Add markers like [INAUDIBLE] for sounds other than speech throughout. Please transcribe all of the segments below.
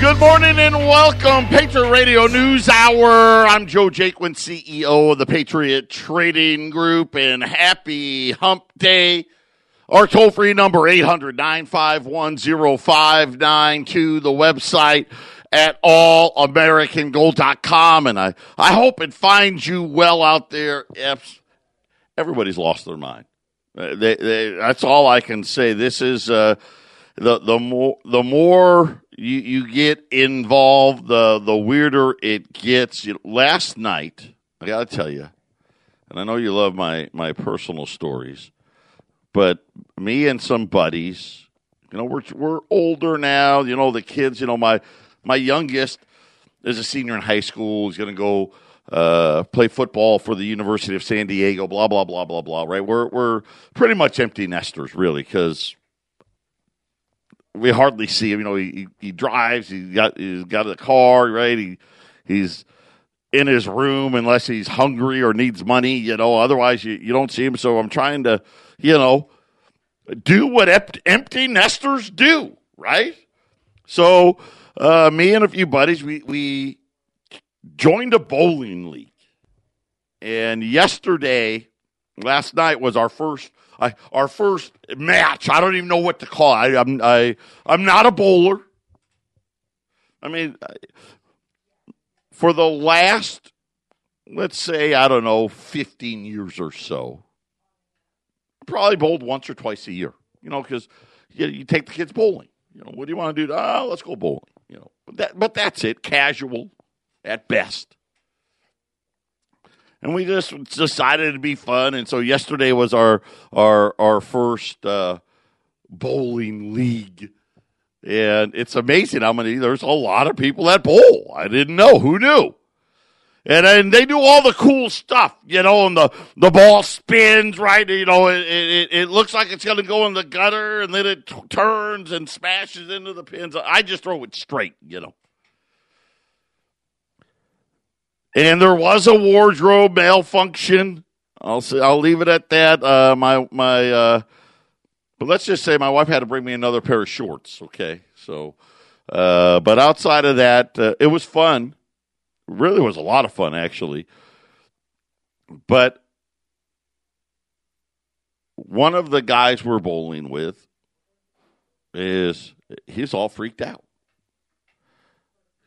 Good morning and welcome, Patriot Radio News Hour. I'm Joe Jaquin, CEO of the Patriot Trading Group, and happy hump day. Our toll free number, 800 951 0592, the website at allamericangold.com. And I, I hope it finds you well out there. Everybody's lost their mind. Uh, they, they, that's all I can say. This is uh, the the more the more you, you get involved, the the weirder it gets. Last night, I got to tell you, and I know you love my my personal stories, but me and some buddies, you know, we're we're older now. You know, the kids. You know, my my youngest is a senior in high school. He's going to go uh, play football for the University of San Diego. Blah blah blah blah blah. Right? We're we're pretty much empty nesters, really, because we hardly see him. You know, he, he drives. He got he's got a car, right? He he's in his room unless he's hungry or needs money. You know, otherwise you, you don't see him. So I'm trying to, you know, do what empty nesters do, right? So uh, me and a few buddies, we we joined a bowling league, and yesterday, last night was our first I, our first match. I don't even know what to call. It. I, I'm I I'm not a bowler. I mean, for the last, let's say, I don't know, 15 years or so, probably bowled once or twice a year. You know, because you, you take the kids bowling. You know, what do you want to do? Oh, let's go bowling. You know, but that but that's it. Casual at best and we just decided to be fun. And so yesterday was our our our first uh, bowling league, and it's amazing how many. There's a lot of people that bowl. I didn't know. Who knew? And then they do all the cool stuff, you know, and the, the ball spins, right? You know, it, it, it looks like it's going to go in the gutter and then it t- turns and smashes into the pins. I just throw it straight, you know. And there was a wardrobe malfunction. I'll say, I'll leave it at that. Uh, my my, uh, but let's just say my wife had to bring me another pair of shorts. Okay, so, uh, but outside of that, uh, it was fun. Really was a lot of fun actually. But one of the guys we're bowling with is he's all freaked out.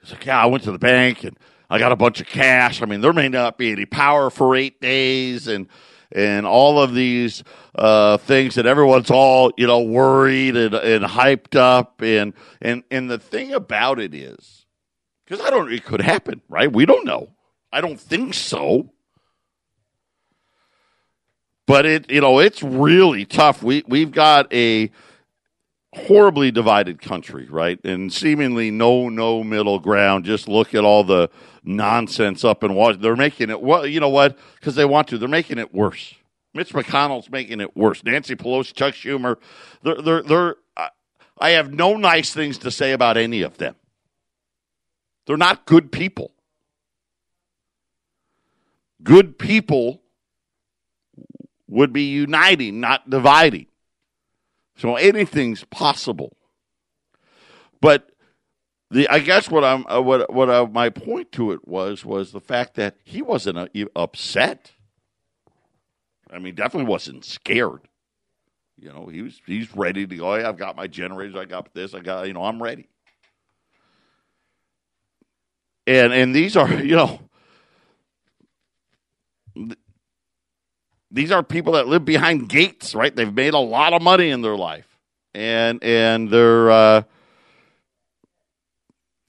He's like, "Yeah, I went to the bank and." I got a bunch of cash. I mean, there may not be any power for eight days and and all of these uh, things that everyone's all you know worried and, and hyped up. And and and the thing about it is because I don't it could happen right? We don't know. I don't think so. But it you know it's really tough. We we've got a horribly divided country right and seemingly no no middle ground just look at all the nonsense up in Washington. They're making it well. You know what? Because they want to. They're making it worse. Mitch McConnell's making it worse. Nancy Pelosi, Chuck Schumer. They're they're they're. I have no nice things to say about any of them. They're not good people. Good people would be uniting, not dividing. So anything's possible. But the I guess what I'm uh, what what uh, my point to it was was the fact that he wasn't uh, upset. I mean, definitely wasn't scared. You know, he was he's ready to go. Hey, I've got my generators. I got this. I got you know, I'm ready. And and these are [LAUGHS] you know. These are people that live behind gates, right? They've made a lot of money in their life, and and they're uh,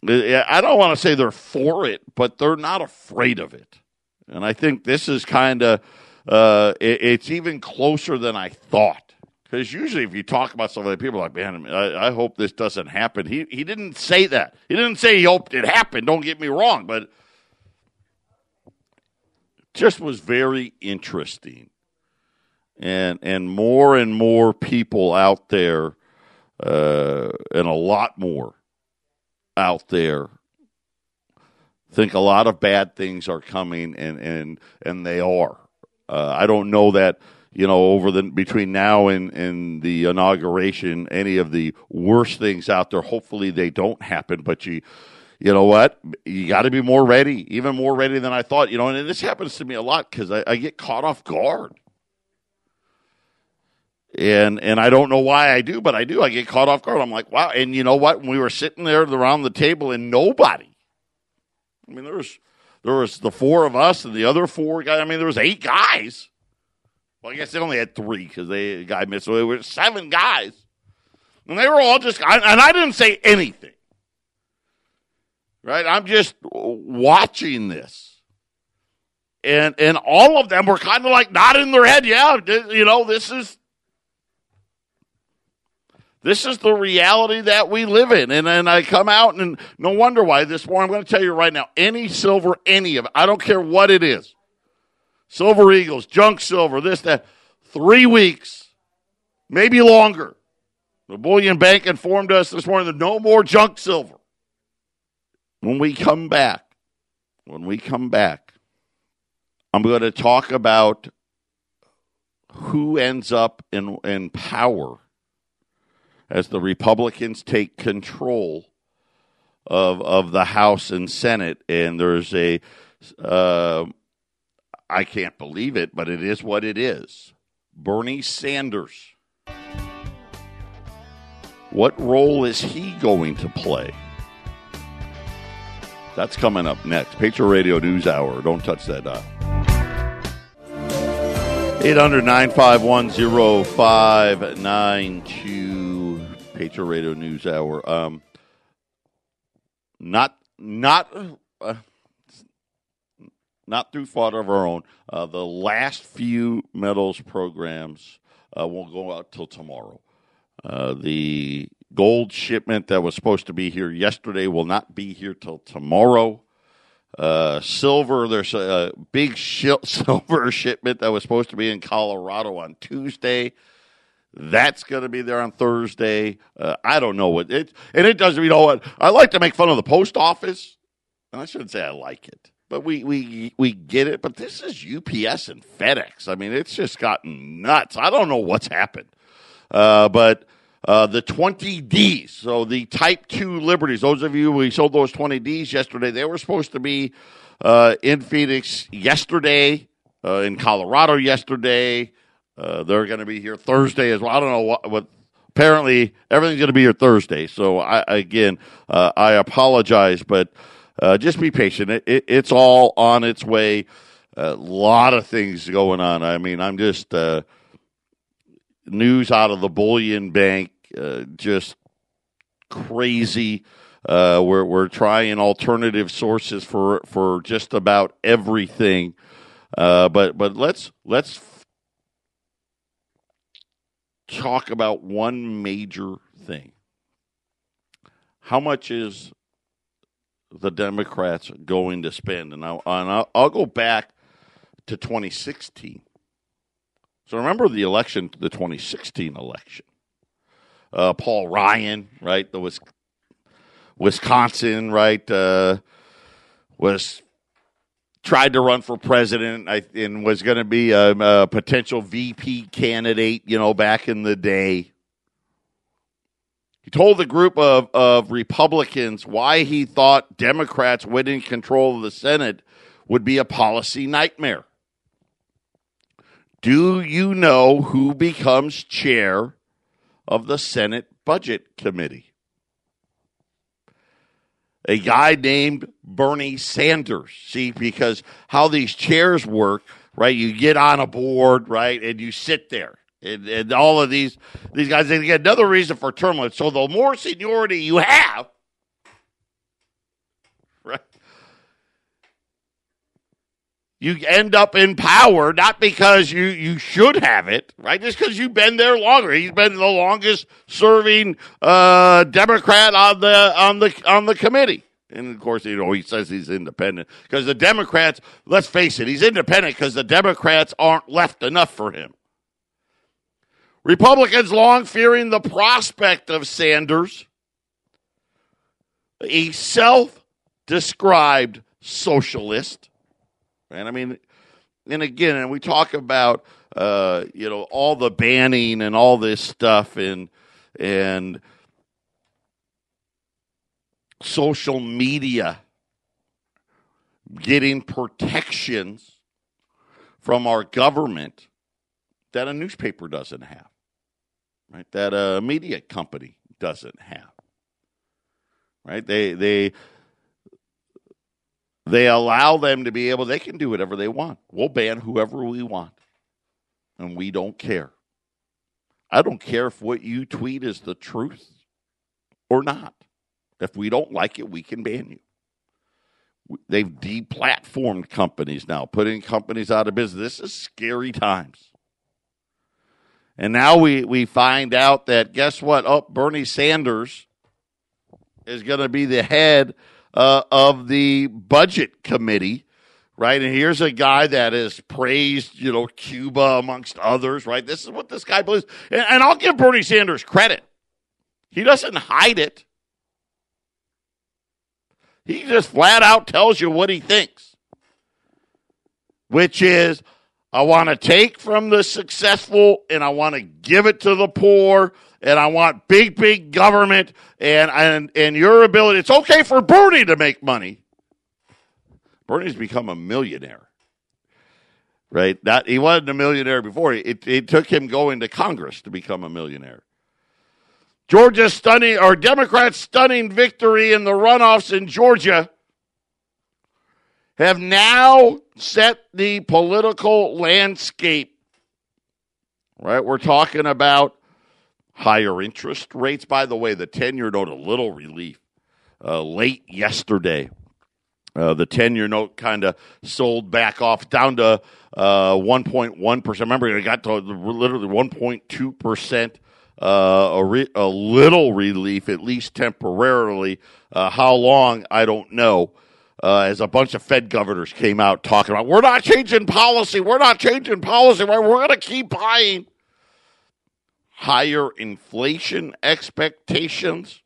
I don't want to say they're for it, but they're not afraid of it. And I think this is kind of, uh, it, it's even closer than I thought. Because usually, if you talk about something, people are like, man, I, I, hope this doesn't happen. He, he didn't say that. He didn't say he hoped it happened. Don't get me wrong, but just was very interesting. And, and more and more people out there, uh, and a lot more out there think a lot of bad things are coming, and and and they are. Uh, I don't know that you know, over the between now and, and the inauguration, any of the worst things out there. Hopefully, they don't happen. But you, you know what? You got to be more ready, even more ready than I thought. You know, and this happens to me a lot because I, I get caught off guard and and I don't know why I do, but I do. I get caught off guard. I'm like, wow. And you know what? When we were sitting there around the table and nobody, I mean, there was there was the four of us and the other four guys. I mean, there was eight guys. Well, I guess they only had three because they a guy missed. So it was seven guys, and they were all just. and I didn't say anything. Right? I'm just watching this. And and all of them were kind of like nodding their head, yeah, you know, this is this is the reality that we live in. And then I come out and no wonder why this morning, I'm going to tell you right now, any silver, any of it, I don't care what it is. Silver Eagles, junk silver, this, that, three weeks, maybe longer. The Bullion Bank informed us this morning that no more junk silver. When we come back, when we come back, I'm going to talk about who ends up in, in power as the Republicans take control of of the House and Senate, and there's a uh, I can't believe it, but it is what it is. Bernie Sanders. What role is he going to play? That's coming up next. Patriot Radio News Hour. Don't touch that dial. 800 951 0592 Patriot Radio News Hour. Um, not, not, uh, not through fault of our own. Uh, the last few medals programs uh, won't go out till tomorrow. Uh, the gold shipment that was supposed to be here yesterday will not be here till tomorrow. Uh, silver, there's a, big sh- [LAUGHS] silver shipment that was supposed to be in Colorado on Tuesday. That's going to be there on Thursday. Uh, I don't know what it, and it doesn't. You know what? I like to make fun of the post office, and I shouldn't say I like it, but we we we get it. But this is UPS and FedEx. I mean, it's just gotten nuts. I don't know what's happened, uh, but uh, the 20Ds, so the Type 2 Liberties, those of you, we sold those 20Ds yesterday. They were supposed to be uh, in Phoenix yesterday, uh, in Colorado yesterday. Uh, they're going to be here Thursday as well. I don't know what, what apparently everything's going to be here Thursday. So I, again, uh, I apologize, but just be patient. It, it, it's all on its way. A lot of things going on. I mean, I'm just news out of the bullion bank uh, just crazy. Uh, we're we're trying alternative sources for for just about everything. Uh, but but let's let's talk about one major thing. How much is the Democrats going to spend? And, I, and I'll, I'll go back to 2016. So remember the election, the 2016 election uh, Paul Ryan, right? The Wisconsin, right? Uh, was tried to run for president and was going to be a, a, potential VP candidate, you know, back in the day. He told the group of, of Republicans why he thought Democrats winning control of the Senate would be a policy nightmare. Do you know who becomes chair of the Senate Budget Committee. A guy named Bernie Sanders. See, because how these chairs work, right? You get on a board, right, and you sit there. And, and all of these these guys, they get another reason for term limits. So the more seniority you have, you end up in power not because you, you should have it, right? Just because you've been there longer. He's been the longest serving uh, Democrat on the on the on the committee. And of course, you know, he says he's independent because the Democrats, let's face it, he's independent because the Democrats aren't left enough for him. Republicans long fearing the prospect of Sanders, a self described socialist and I mean, and again, and we talk about uh, you know, all the banning and all this stuff and and social media getting protections from our government that a newspaper doesn't have, right? That a media company doesn't have, right? They they they allow them to be able. They can do whatever they want. We'll ban whoever we want, and we don't care. I don't care if what you tweet is the truth or not. If we don't like it, we can ban you. They've deplatformed companies now, putting companies out of business. This is scary times. And now we, we find out that guess what? Oh, Bernie Sanders is going to be the head uh, of the budget committee, right? And here's a guy that has praised, you know, Cuba amongst others, right? This is what this guy believes. And, and I'll give Bernie Sanders credit. He doesn't hide it. He just flat out tells you what he thinks, which is I want to take from the successful and I want to give it to the poor and I want big, big government and, and, and your ability. It's okay for Bernie to make money. Bernie's become a millionaire, right? That he wasn't a millionaire before. It, it took him going to Congress to become a millionaire. Georgia's stunning, or Democrats' stunning victory in the runoffs in Georgia have now set the political landscape. Right? We're talking about higher interest rates. By the way, the 10 year note, a little relief. Uh, late yesterday, uh, the 10 year note kind of sold back off down to uh, 1.1%. Remember, it got to literally 1.2% uh, a, re- a, little relief, at least temporarily. Uh, how long, I don't know. Uh, as a bunch of Fed governors came out talking about, we're not changing policy, we're not changing policy, right? We're going to keep buying. Higher inflation expectations.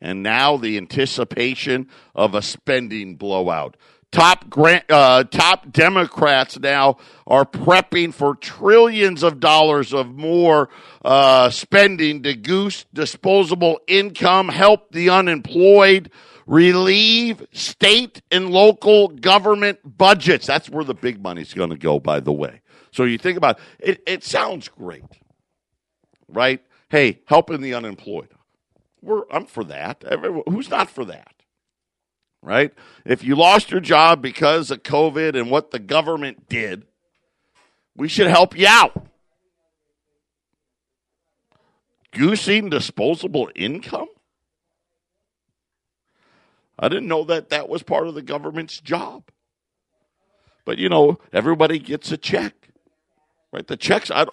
And now the anticipation of a spending blowout. Top grant, uh, top Democrats now are prepping for trillions of dollars of more uh, spending to goose disposable income, help the unemployed, relieve state and local government budgets. That's where the big money's going to go, by the way. So you think about it, it sounds great, right? Hey, helping the unemployed. We're, I'm for that. Who's not for that? right? If you lost your job because of COVID and what the government did, we should help you out. Goosing disposable income? I didn't know that that was part of the government's job. But you know, everybody gets a check, right? The checks, are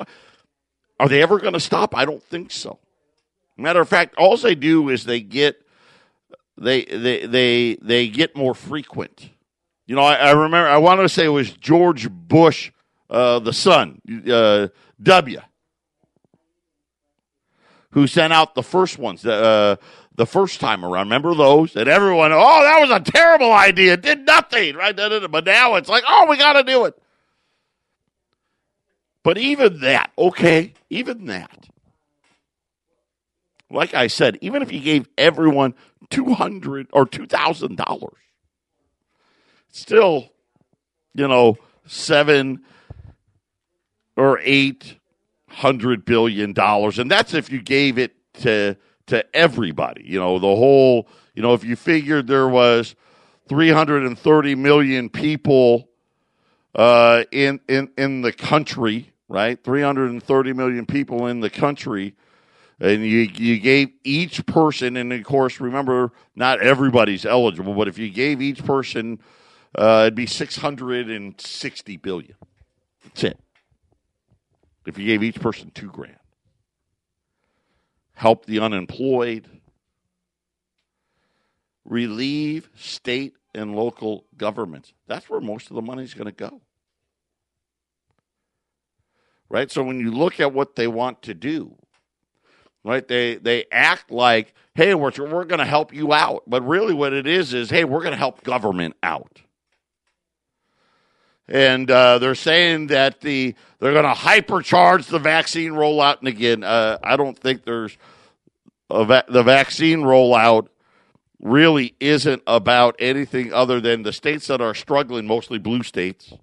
they ever going to stop? I don't think so. Matter of fact, all they do is they get they they they they get more frequent. You know, I, I remember I want to say it was George Bush, uh, the son, uh, W, who sent out the first ones, uh, the first time around. Remember those? And everyone, oh, that was a terrible idea. It did nothing, right? But now it's like, oh, we got to do it. But even that, okay, even that. Like I said, even if you gave everyone two hundred or two thousand dollars. Still, you know, seven or eight hundred billion dollars, and that's if you gave it to to everybody. You know, the whole. You know, if you figured there was three hundred and thirty million people uh, in in in the country, right? Three hundred and thirty million people in the country and you you gave each person, and of course, remember, not everybody's eligible, but if you gave each person, uh, it'd be six hundred and sixty billion. That's it. If you gave each person two grand, help the unemployed, relieve state and local governments. That's where most of the money's going to go. Right? So when you look at what they want to do, right? They they act like, hey, we're we're going to help you out, but really what it is is, hey, we're going to help government out. and uh, they're saying that the they're going to hypercharge the vaccine rollout. And again, uh, I don't think there's va- the vaccine rollout really isn't about anything other than the states that are struggling, mostly blue states.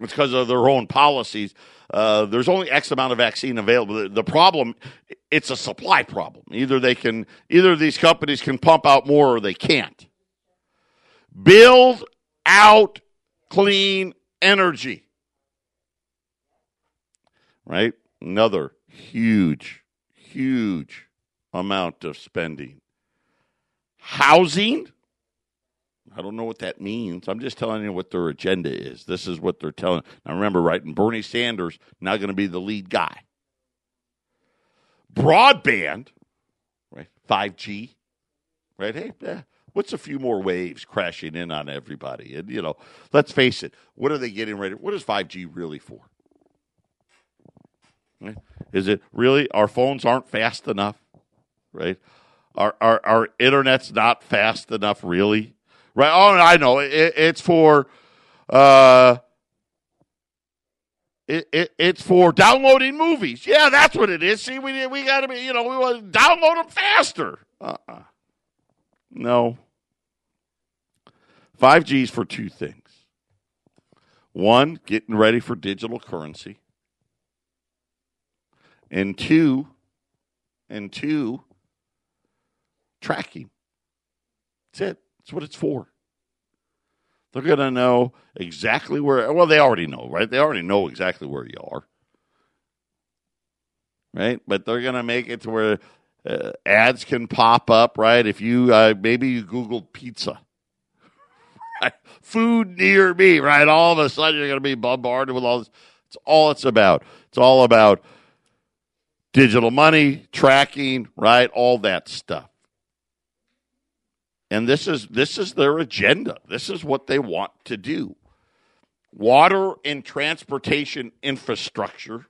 It's because of their own policies. Uh, there's only X amount of vaccine available. The, the, problem, it's a supply problem. Either they can, either these companies can pump out more or they can't. Build out clean energy. Right? Another huge, huge amount of spending. Housing. I don't know what that means. I'm just telling you what their agenda is. This is what they're telling. Now remember, right? And Bernie Sanders not going to be the lead guy. Broadband, right? 5G, right? Hey, yeah, what's a few more waves crashing in on everybody? And you know, let's face it. What are they getting ready? What is 5G really for? Is it really our phones aren't fast enough? Right? Our, our, our internet's not fast enough, really. Right? Oh, I know. It, it's for, uh, it, it, it's for downloading movies. Yeah, that's what it is. See, we we got to be, you know, we want to download them faster. Uh-uh. No. 5G is for two things. One, getting ready for digital currency. And two, and two, tracking. That's it. That's what it's for. They're going to know exactly where, well, they already know, right? They already know exactly where you are. Right? But they're going to make it to where uh, ads can pop up, right? If you, uh, maybe you Googled pizza. [LAUGHS] Right? Food near me, right? All of a sudden you're going to be bombarded with all this. It's all it's about. It's all about digital money, tracking, right? All that stuff. And this is this is their agenda. This is what they want to do. Water and transportation infrastructure.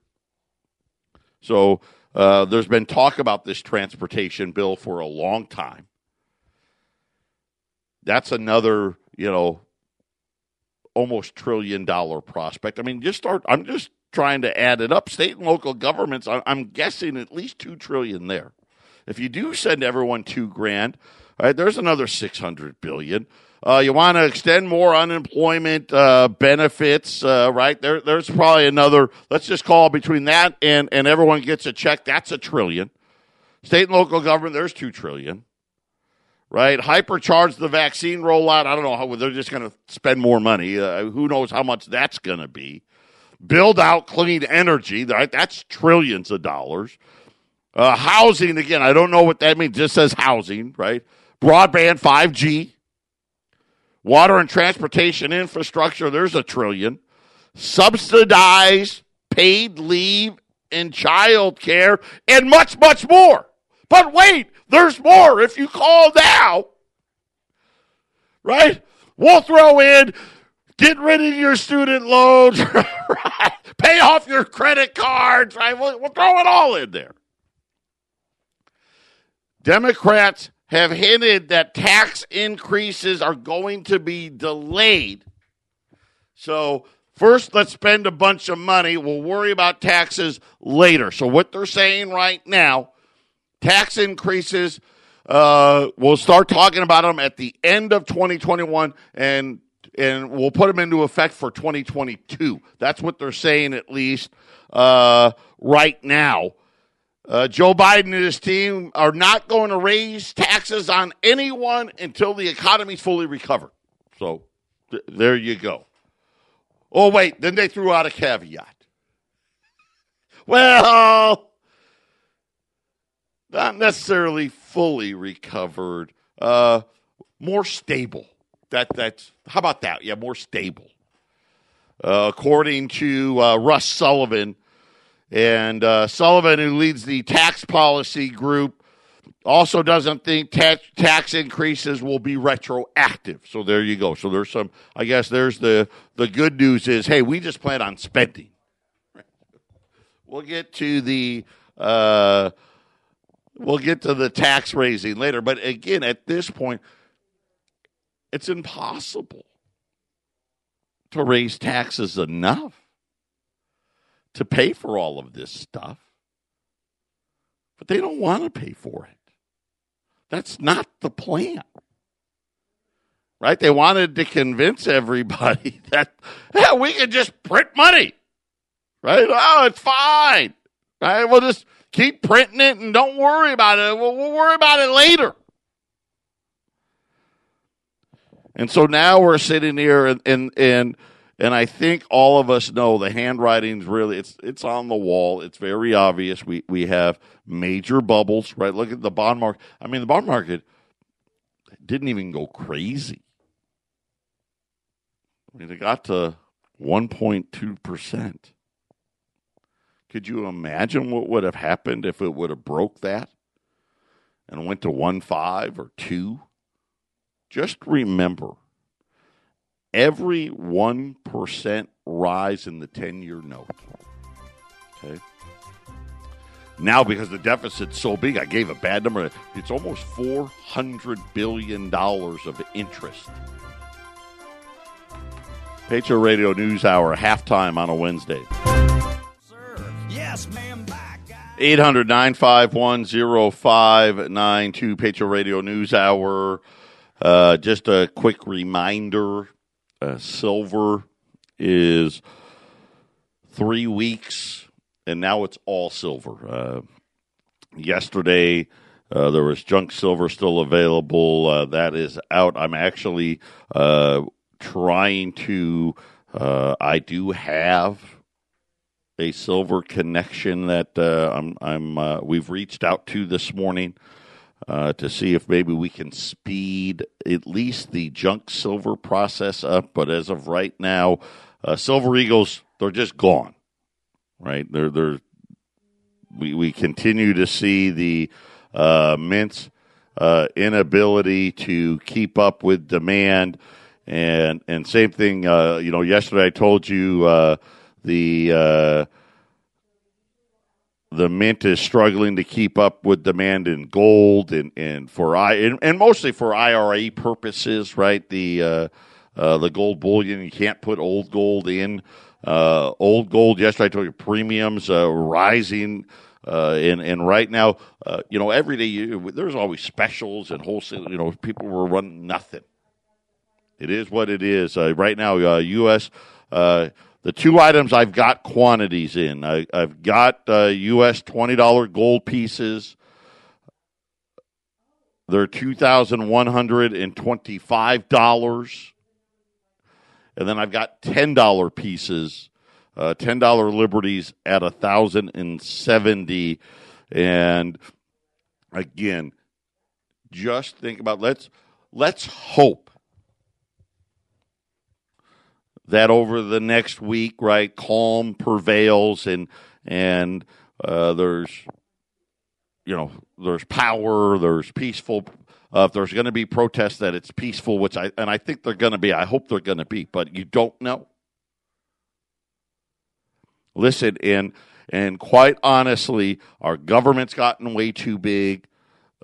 So uh, there's been talk about this transportation bill for a long time. That's another, you know, almost trillion dollar prospect. I mean, just start. I'm just trying to add it up. State and local governments. I'm guessing at least two trillion there. If you do send everyone two grand, right, there's another 600 billion. Uh, you want to extend more unemployment uh, benefits, uh, right? There, there's probably another. Let's just call between that and and everyone gets a check. That's a trillion. State and local government, there's two trillion, right? Hypercharge the vaccine rollout. I don't know how they're just going to spend more money. Uh, who knows how much that's going to be? Build out clean energy. Right? That's trillions of dollars. Uh, housing again. I don't know what that means. It just says housing, right? Broadband 5G, water and transportation infrastructure, there's a trillion. Subsidized paid leave and child care, and much, much more. But wait, there's more if you call now. Right? We'll throw in get rid of your student loans, [LAUGHS] right? Pay off your credit cards, right? We'll, we'll throw it all in there. Democrats have hinted that tax increases are going to be delayed. So, first, let's spend a bunch of money. We'll worry about taxes later. So, what they're saying right now, tax increases, uh, we'll start talking about them at the end of 2021 and and we'll put them into effect for 2022. That's what they're saying, at least uh, right now. Uh, Joe Biden and his team are not going to raise taxes on anyone until the economy's fully recovered. So th- there you go. Oh, wait, then they threw out a caveat. Well, not necessarily fully recovered, uh, more stable. That that's how about that? Yeah, more stable. Uh, according to uh, Russ Sullivan, and uh, Sullivan, who leads the tax policy group, also doesn't think tax, tax increases will be retroactive. So there you go. So there's some. I guess there's the the good news is, hey, we just plan on spending. We'll get to the. Uh, we'll get to the tax raising later, but again, at this point, it's impossible to raise taxes enough to pay for all of this stuff, but they don't want to pay for it. That's not the plan. Right? They wanted to convince everybody [LAUGHS] that yeah, we can just print money. Right? Oh, it's fine. Right? We'll just keep printing it and don't worry about it. We'll, we'll worry about it later. And so now we're sitting here and, and, and and I think all of us know the handwriting's really it's it's on the wall. It's very obvious. We we have major bubbles, right? Look at the bond market. I mean, the bond market didn't even go crazy. I mean, it got to 1.2%. Could you imagine what would have happened if it would have broke that and went to 1.5 or 2? Just remember every 1% rise in the 10 year note. Okay. Now, because the deficit's so big, I gave a bad number. It's almost $400 billion of interest. Patriot Radio News Hour, halftime on a Wednesday. Sir, yes, ma'am, 800 951 0592, Patriot Radio News Hour. Uh, just a quick reminder uh, silver is three weeks, and now it's all silver. Uh, yesterday, uh, there was junk silver still available. Uh, that is out. I'm actually uh, trying to. Uh, I do have a silver connection that I'm. I'm. we've reached out to this morning uh, to see if maybe we can speed at least the junk silver process up. But as of right now, uh, silver eagles they're just gone. Right? They're they're we we continue to see the uh, mint's uh, inability to keep up with demand. And and same thing, uh, you know. Yesterday I told you uh, the the mint is struggling to keep up with demand in gold and, and for I and, and mostly for IRA purposes, right? The uh, uh, the gold bullion you can't put old gold in. Uh, old gold, yesterday I told you premiums uh, rising. Uh, and and right now, uh, you know, every day you, there's always specials and wholesale. You know, people were running nothing. It is what it is. right now, U.S the two items I've got quantities in. I, have got uh, U.S. twenty dollar gold pieces. They're two thousand one hundred and then I've got ten dollar pieces, uh, ten dollar liberties at a thousand and seventy, and again, just think about let's let's hope that over the next week, right, calm prevails and and uh, there's you know there's power, there's peaceful. Uh, if there's going to be protests, that it's peaceful, which I and I think they're going to be. I hope they're going to be, but you don't know. Listen, and and quite honestly, our government's gotten way too big.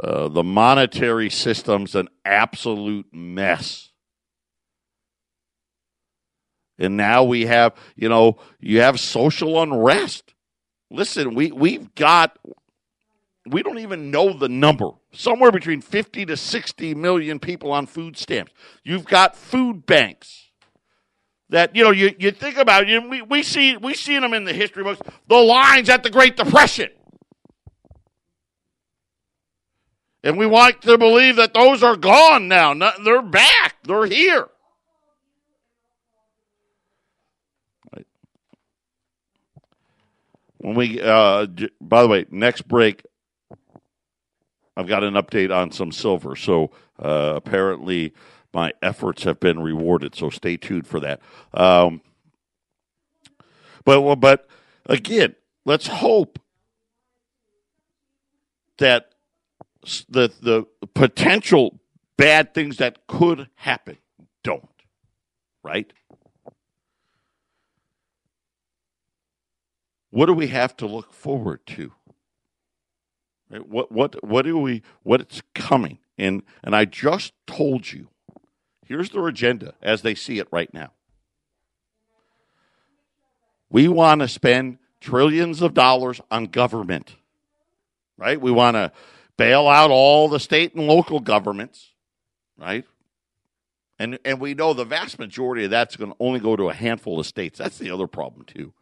Uh, the monetary system's an absolute mess. And now we have, you know, you have social unrest. Listen, we, we've got, we don't even know the number. Somewhere between 50 to 60 million people on food stamps. You've got food banks that, you know, you, you think about it, we, we see, we see them in the history books, the lines at the Great Depression. And we want to believe that those are gone now. They're back. They're here. When we, uh, by the way, next break, I've got an update on some silver. So uh, apparently, my efforts have been rewarded. So stay tuned for that. Um, but but again, let's hope that the the potential bad things that could happen don't. Right. What do we have to look forward to? Right? What what what do we what's coming? And and I just told you, here's their agenda as they see it right now. We want to spend trillions of dollars on government, right? We want to bail out all the state and local governments, right? And and we know the vast majority of that's going to only go to a handful of states. That's the other problem too.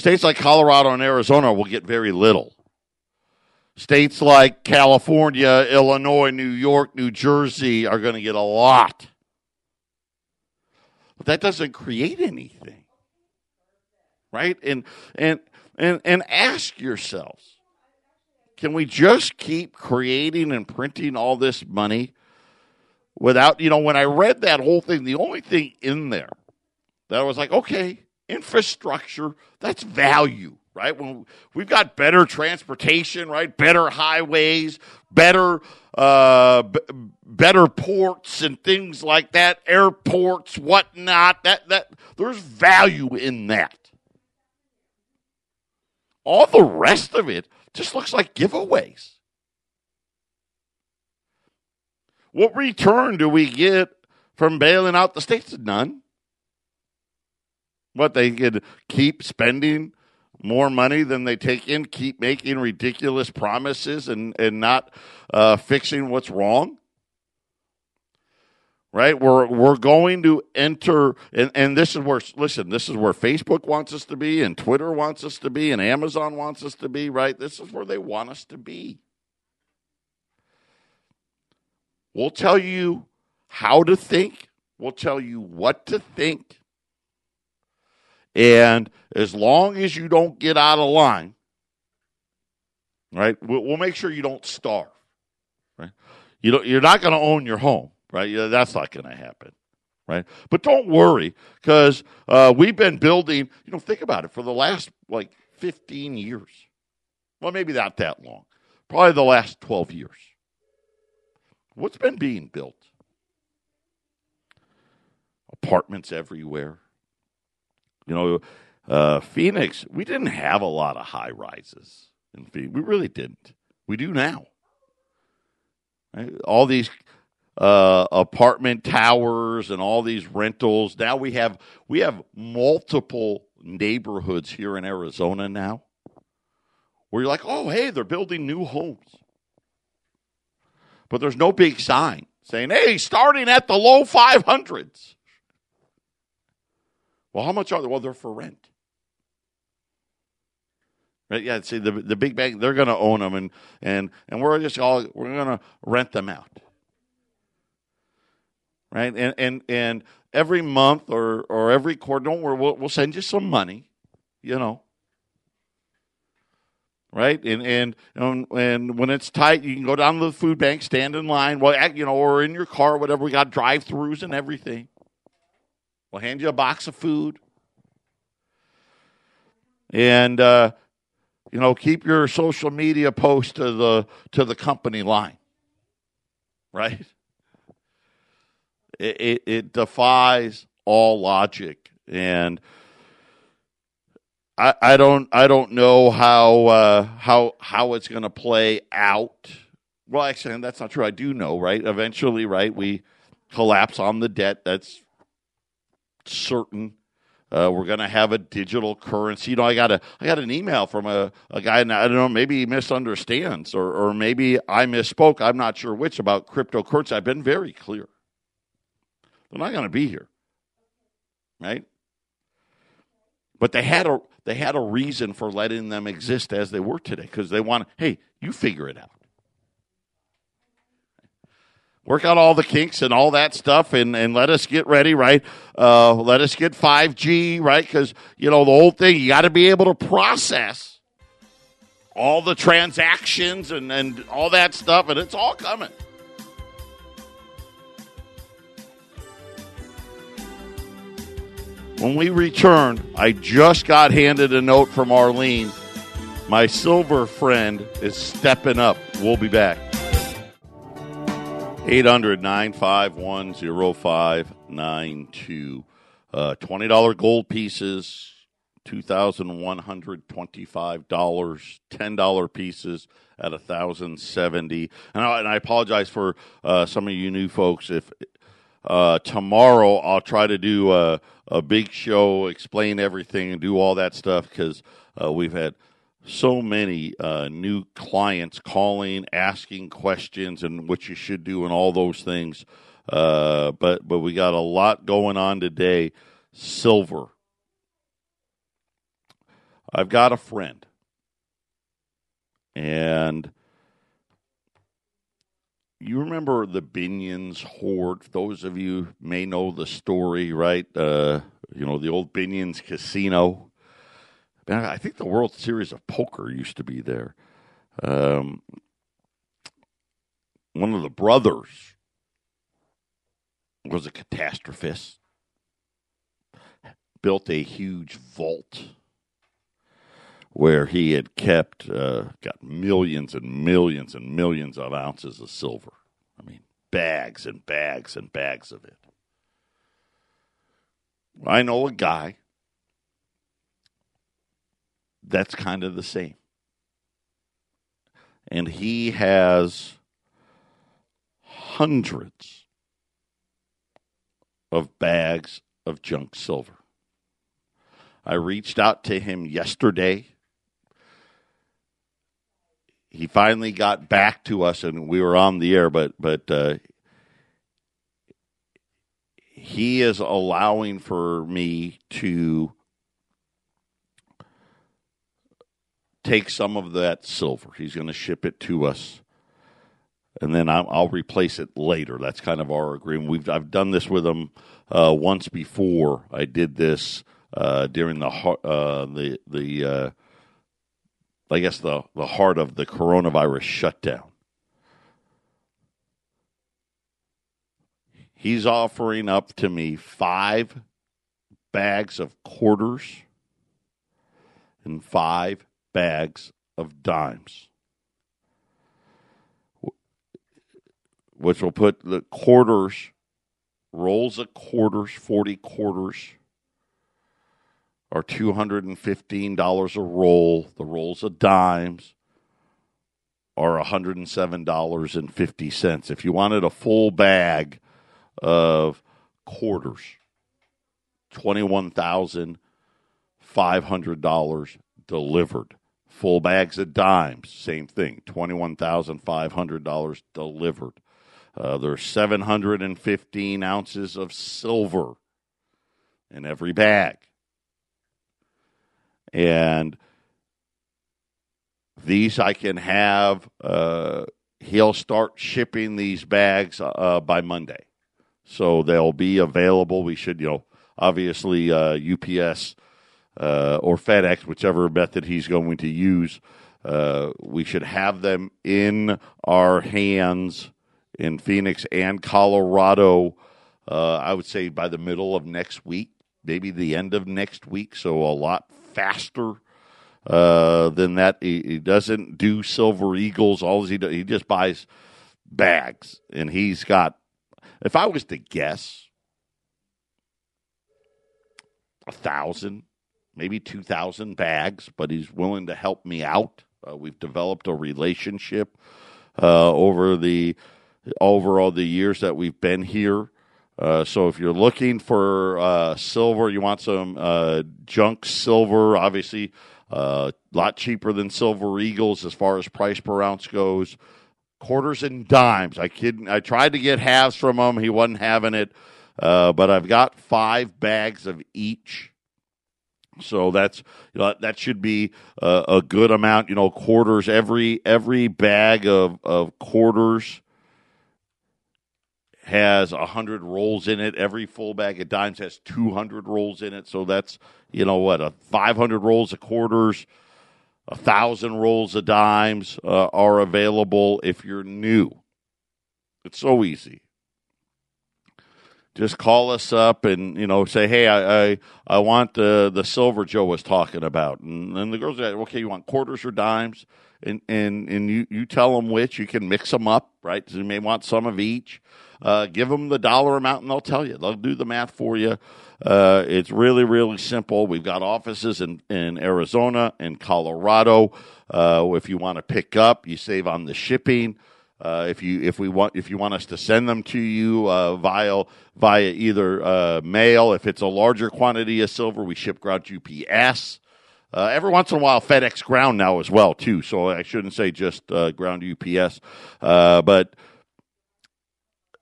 States like Colorado and Arizona will get very little. States like California, Illinois, New York, New Jersey are going to get a lot. But that doesn't create anything. Right? And and and and ask yourselves, can we just keep creating and printing all this money without, you know, when I read that whole thing, the only thing in there that I was like, okay, infrastructure, that's value, right? We've got better transportation, right? Better highways, better uh, b- better ports and things like that, airports, whatnot. That that there's value in that. All the rest of it just looks like giveaways. What return do we get from bailing out the states? None. What they could keep spending more money than they take in, keep making ridiculous promises and, and not uh, fixing what's wrong? Right? We're we're going to enter and, and this is where listen, this is where Facebook wants us to be and Twitter wants us to be and Amazon wants us to be, right? This is where they want us to be. We'll tell you how to think. We'll tell you what to think. And as long as you don't get out of line, right, we'll, make sure you don't starve. Right, you don't, you're not going to own your home, right? That's not going to happen, right? But don't worry because uh, we've been building. You know, think about it for the last like 15 years. Well, maybe not that long. Probably the last 12 years. What's been being built? Apartments everywhere you know, uh, Phoenix, we didn't have a lot of high rises in Phoenix. We really didn't. We do now. All these uh, apartment towers and all these rentals. Now we have we have multiple neighborhoods here in Arizona now, where you're like, oh hey, they're building new homes, but there's no big sign saying, hey, starting at the low five hundreds. Well, how much are they? Well, they're for rent. Right? Yeah. See, the the big bank they're going to own them, and and and we're just all we're going to rent them out. Right? And and and every month or or every quarter, don't worry, we'll, we'll send you some money. You know. Right and and and when it's tight, you can go down to the food bank, stand in line. Well, you know, or in your car, whatever. We got drive-throughs and everything. We'll hand you a box of food. And uh, you know, keep your social media post to the to the company line. Right? It, it, it defies all logic. And I, I don't I don't know how uh, how how it's going to play out. Well, actually, that's not true. I do know, right? Eventually, right? We collapse on the debt. That's certain. Uh, we're going to have a digital currency. You know, I got a I got an email from a, a guy, and I don't know, maybe he misunderstands, or or maybe I misspoke. I'm not sure which about cryptocurrency. I've been very clear. They're not going to be here, right? But they had a they had a reason for letting them exist as they were today because they want. Hey, you figure it out work out all the kinks and all that stuff and, and let us get ready, right? Uh, let us get 5G, right? Because, you know, the whole thing, you got to be able to process all the transactions and, and all that stuff, and it's all coming. When we return, I just got handed a note from Arlene. My silver friend is stepping up. We'll be back. 800 951 0592. Uh, $20 gold pieces, $2,125. $10 pieces at 1070 and I, and I apologize for uh, some of you new folks if uh, tomorrow I'll try to do a, a big show, explain everything, and do all that stuff because uh, we've had so many uh, new clients calling, asking questions, and what you should do, and all those things. Uh, but but we got a lot going on today. Silver. I've got a friend, and you remember the Binion's hoard? Those of you may know the story, right? Uh, you know the old Binion's Casino. I think the World Series of Poker used to be there. Um, one of the brothers was a catastrophist, built a huge vault where he had kept, uh, got millions and millions and millions of ounces of silver. I mean, bags and bags and bags of it. I know a guy that's kind of the same. And he has hundreds of bags of junk silver. I reached out to him yesterday. He finally got back to us, and we were on the air. But but uh, he is allowing for me to take some of that silver. He's going to ship it to us, and then I'll, I'll, replace it later. That's kind of our agreement. We've I've done this with him uh, once before. I did this uh, during the uh, the the uh, I guess the the heart of the coronavirus shutdown. He's offering up to me five bags of quarters and five bags of dimes, which will put the quarters, rolls of quarters, 40 quarters, are $215 a roll. The rolls of dimes are $107.50. If you wanted a full bag of quarters, $21,500 delivered. Full bags of dimes, same thing, $21,500 delivered. Uh, there's 715 ounces of silver in every bag. And these I can have, uh, he'll start shipping these bags uh, by Monday. So they'll be available. We should, you know, obviously uh, UPS uh, or FedEx, whichever method he's going to use. Uh, we should have them in our hands in Phoenix and Colorado. Uh, I would say by the middle of next week, maybe the end of next week. So a lot faster uh, than that. He, he, doesn't do Silver Eagles. All he does, he just buys bags, and he's got. If I was to guess, a thousand maybe 2,000 bags, but he's willing to help me out. Uh, we've developed a relationship uh, over the over all the years that we've been here. Uh, so if you're looking for uh, silver, you want some uh, junk silver, obviously a uh, lot cheaper than Silver Eagles as far as price per ounce goes. Quarters and dimes. I kid. I tried to get halves from him. He wasn't having it. but I've got five bags of each so that's you know, that should be a, a, good amount. You know, quarters every every bag of of quarters has a hundred rolls in it. Every full bag of dimes has two hundred rolls in it. So that's you know what a five hundred rolls of quarters, a thousand rolls of dimes uh, are available if you're new. It's so easy just call us up and you know say, hey, I I, I want the the silver Joe was talking about, and then the girls are like, okay. You want quarters or dimes, and and and you you tell them which. You can mix them up, right? You may want some of each. Uh, give them the dollar amount, and they'll tell you. They'll do the math for you. Uh, it's really really simple. We've got offices in in Arizona and Colorado. Uh, if you want to pick up, you save on the shipping. Uh, if you if we want if you want us to send them to you uh, via via either uh, mail, if it's a larger quantity of silver, we ship ground UPS. Uh, every once in a while, FedEx ground now as well too. So I shouldn't say just uh, ground UPS, but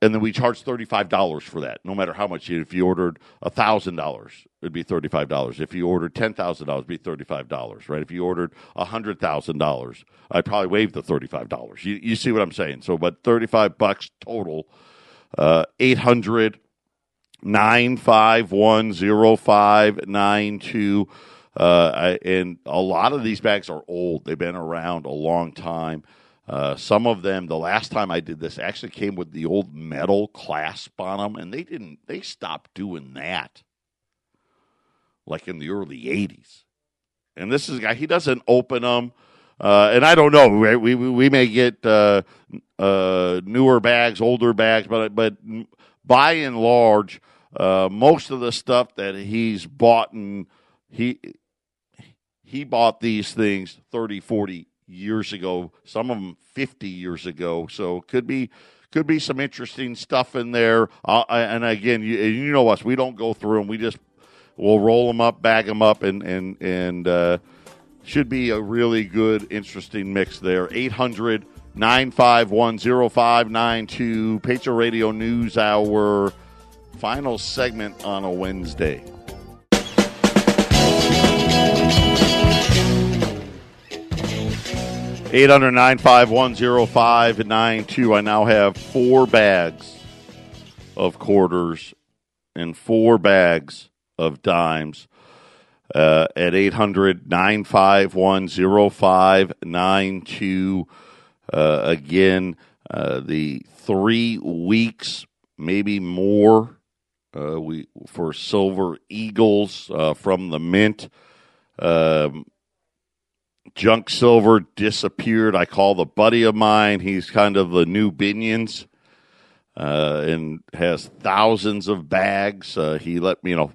and then we charge thirty five dollars for that, no matter how much. If you ordered thousand dollars, it'd be thirty five dollars. If you ordered ten thousand dollars, it'd be thirty five dollars, right? If you ordered hundred thousand dollars, I'd probably waive the thirty five dollars. You, you see what I'm saying? So, but thirty five bucks total. Uh, eight hundred nine five one zero five nine two. Uh, and a lot of these bags are old. They've been around a long time. Uh, some of them, the last time I did this, actually came with the old metal clasp on them, and they didn't. They stopped doing that, like in the early '80s. And this is a guy. He doesn't open them, uh, and I don't know. We, we we may get uh, uh newer bags, older bags, but but by and large, uh, most of the stuff that he's bought and he he bought these things 30, 40 years ago, some of them 50 years ago. So it could be could be some interesting stuff in there. Uh, and again, you, you, know us, we don't go through them. We just we'll roll them up, bag them up, and and and uh, should be a really good, interesting mix there. 800 951 0592 Patriot Radio News Hour final segment on a Wednesday. 800 951 I now have four bags of quarters and four bags of dimes uh, at 800 951 0592. Uh, again, uh, the three weeks, maybe more, uh, we for Silver Eagles uh, from the Mint. Um, Junk Silver disappeared. I call the buddy of mine. He's kind of the new Binions uh, and has thousands of bags. Uh, he let me, you know,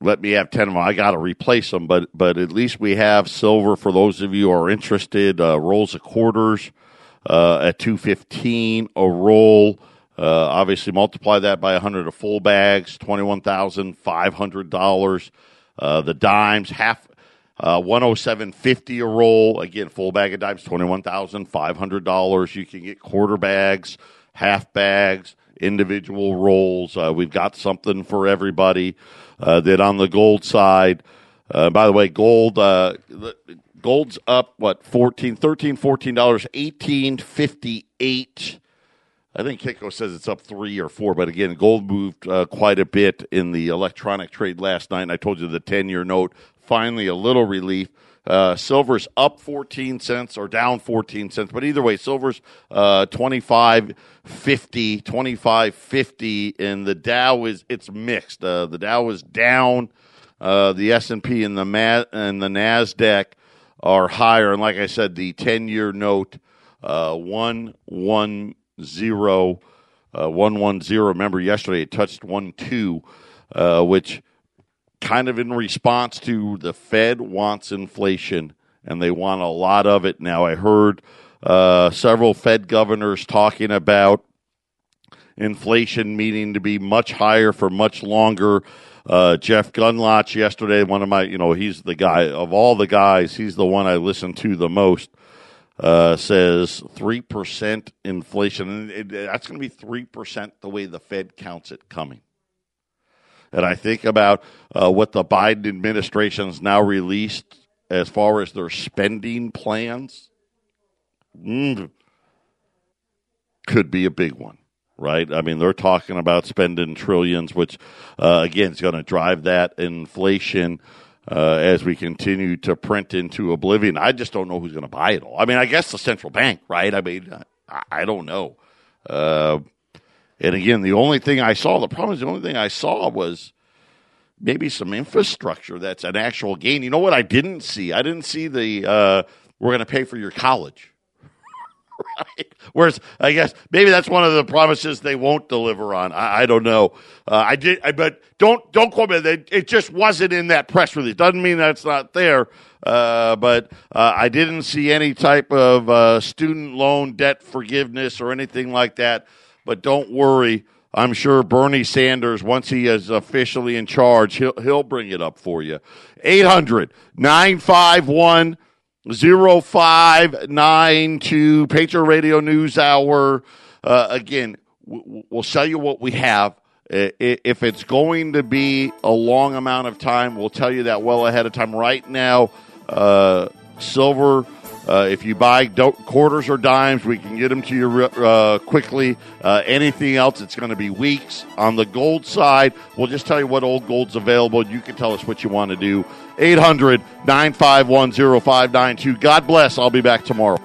let me have 10 of them. I got to replace them, but, but at least we have silver for those of you who are interested. Uh, rolls of quarters uh, at 215 a roll. Uh, obviously, multiply that by 100 of full bags, $21,500. Uh, the dimes, half uh, 107.50 a roll. Again, full bag of dimes, $21,500. You can get quarter bags, half bags, individual rolls. Uh, we've got something for everybody. Uh, that on the gold side, uh, by the way, gold, uh, gold's up, what, 14 13 $14, 1858 I think Kitco says it's up three or four, but again, gold moved uh, quite a bit in the electronic trade last night. And I told you the 10 year note finally a little relief. Uh, silver's up 14 cents or down 14 cents, but either way, silver's uh, 25.50, 25.50, and the Dow is it's mixed. Uh, the Dow is down. Uh, the S and P and the Ma- and the Nasdaq are higher, and like I said, the 10 year note uh, one one zero uh, one one zero. Remember yesterday it touched one two, uh, which kind of in response to the Fed wants inflation and they want a lot of it. Now, I heard uh, several Fed governors talking about inflation needing to be much higher for much longer. Uh, Jeff Gundlach yesterday, one of my, you know, he's the guy of all the guys, he's the one I listen to the most. Uh, says 3% inflation. And it, that's going to be 3% the way the Fed counts it coming and I think about uh, what the Biden administration has now released as far as their spending plans, mm, could be a big one, right? I mean, they're talking about spending trillions, which, uh, again, is going to drive that inflation. Uh, as we continue to print into oblivion, I just don't know who's going to buy it all. I mean, I guess the central bank, right? I mean, I, I don't know. And again, the only thing I saw, the problem is the only thing I saw was maybe some infrastructure that's an actual gain. You know what I didn't see? I didn't see the uh, we're going to pay for your college. [LAUGHS] right? Whereas I guess maybe that's one of the promises they won't deliver on. I, I don't know. Uh, I did, I, but don't don't quote me. It, it just wasn't in that press release. Doesn't mean that's not there. Uh, but uh, I didn't see any type of uh, student loan debt forgiveness or anything like that. But don't worry. I'm sure Bernie Sanders, once he is officially in charge, he'll, he'll bring it up for you. 800 951 0592 Patriot Radio News Hour. Uh, again, we'll sell you what we have. If it's going to be a long amount of time, we'll tell you that well ahead of time. Right now, uh, silver. Uh, if you buy quarters or dimes, we can get them to you uh, quickly. Uh, anything else, it's going to be weeks. On the gold side, we'll just tell you what old gold's available. You can tell us what you want to do. 800 951 0592. God bless. I'll be back tomorrow.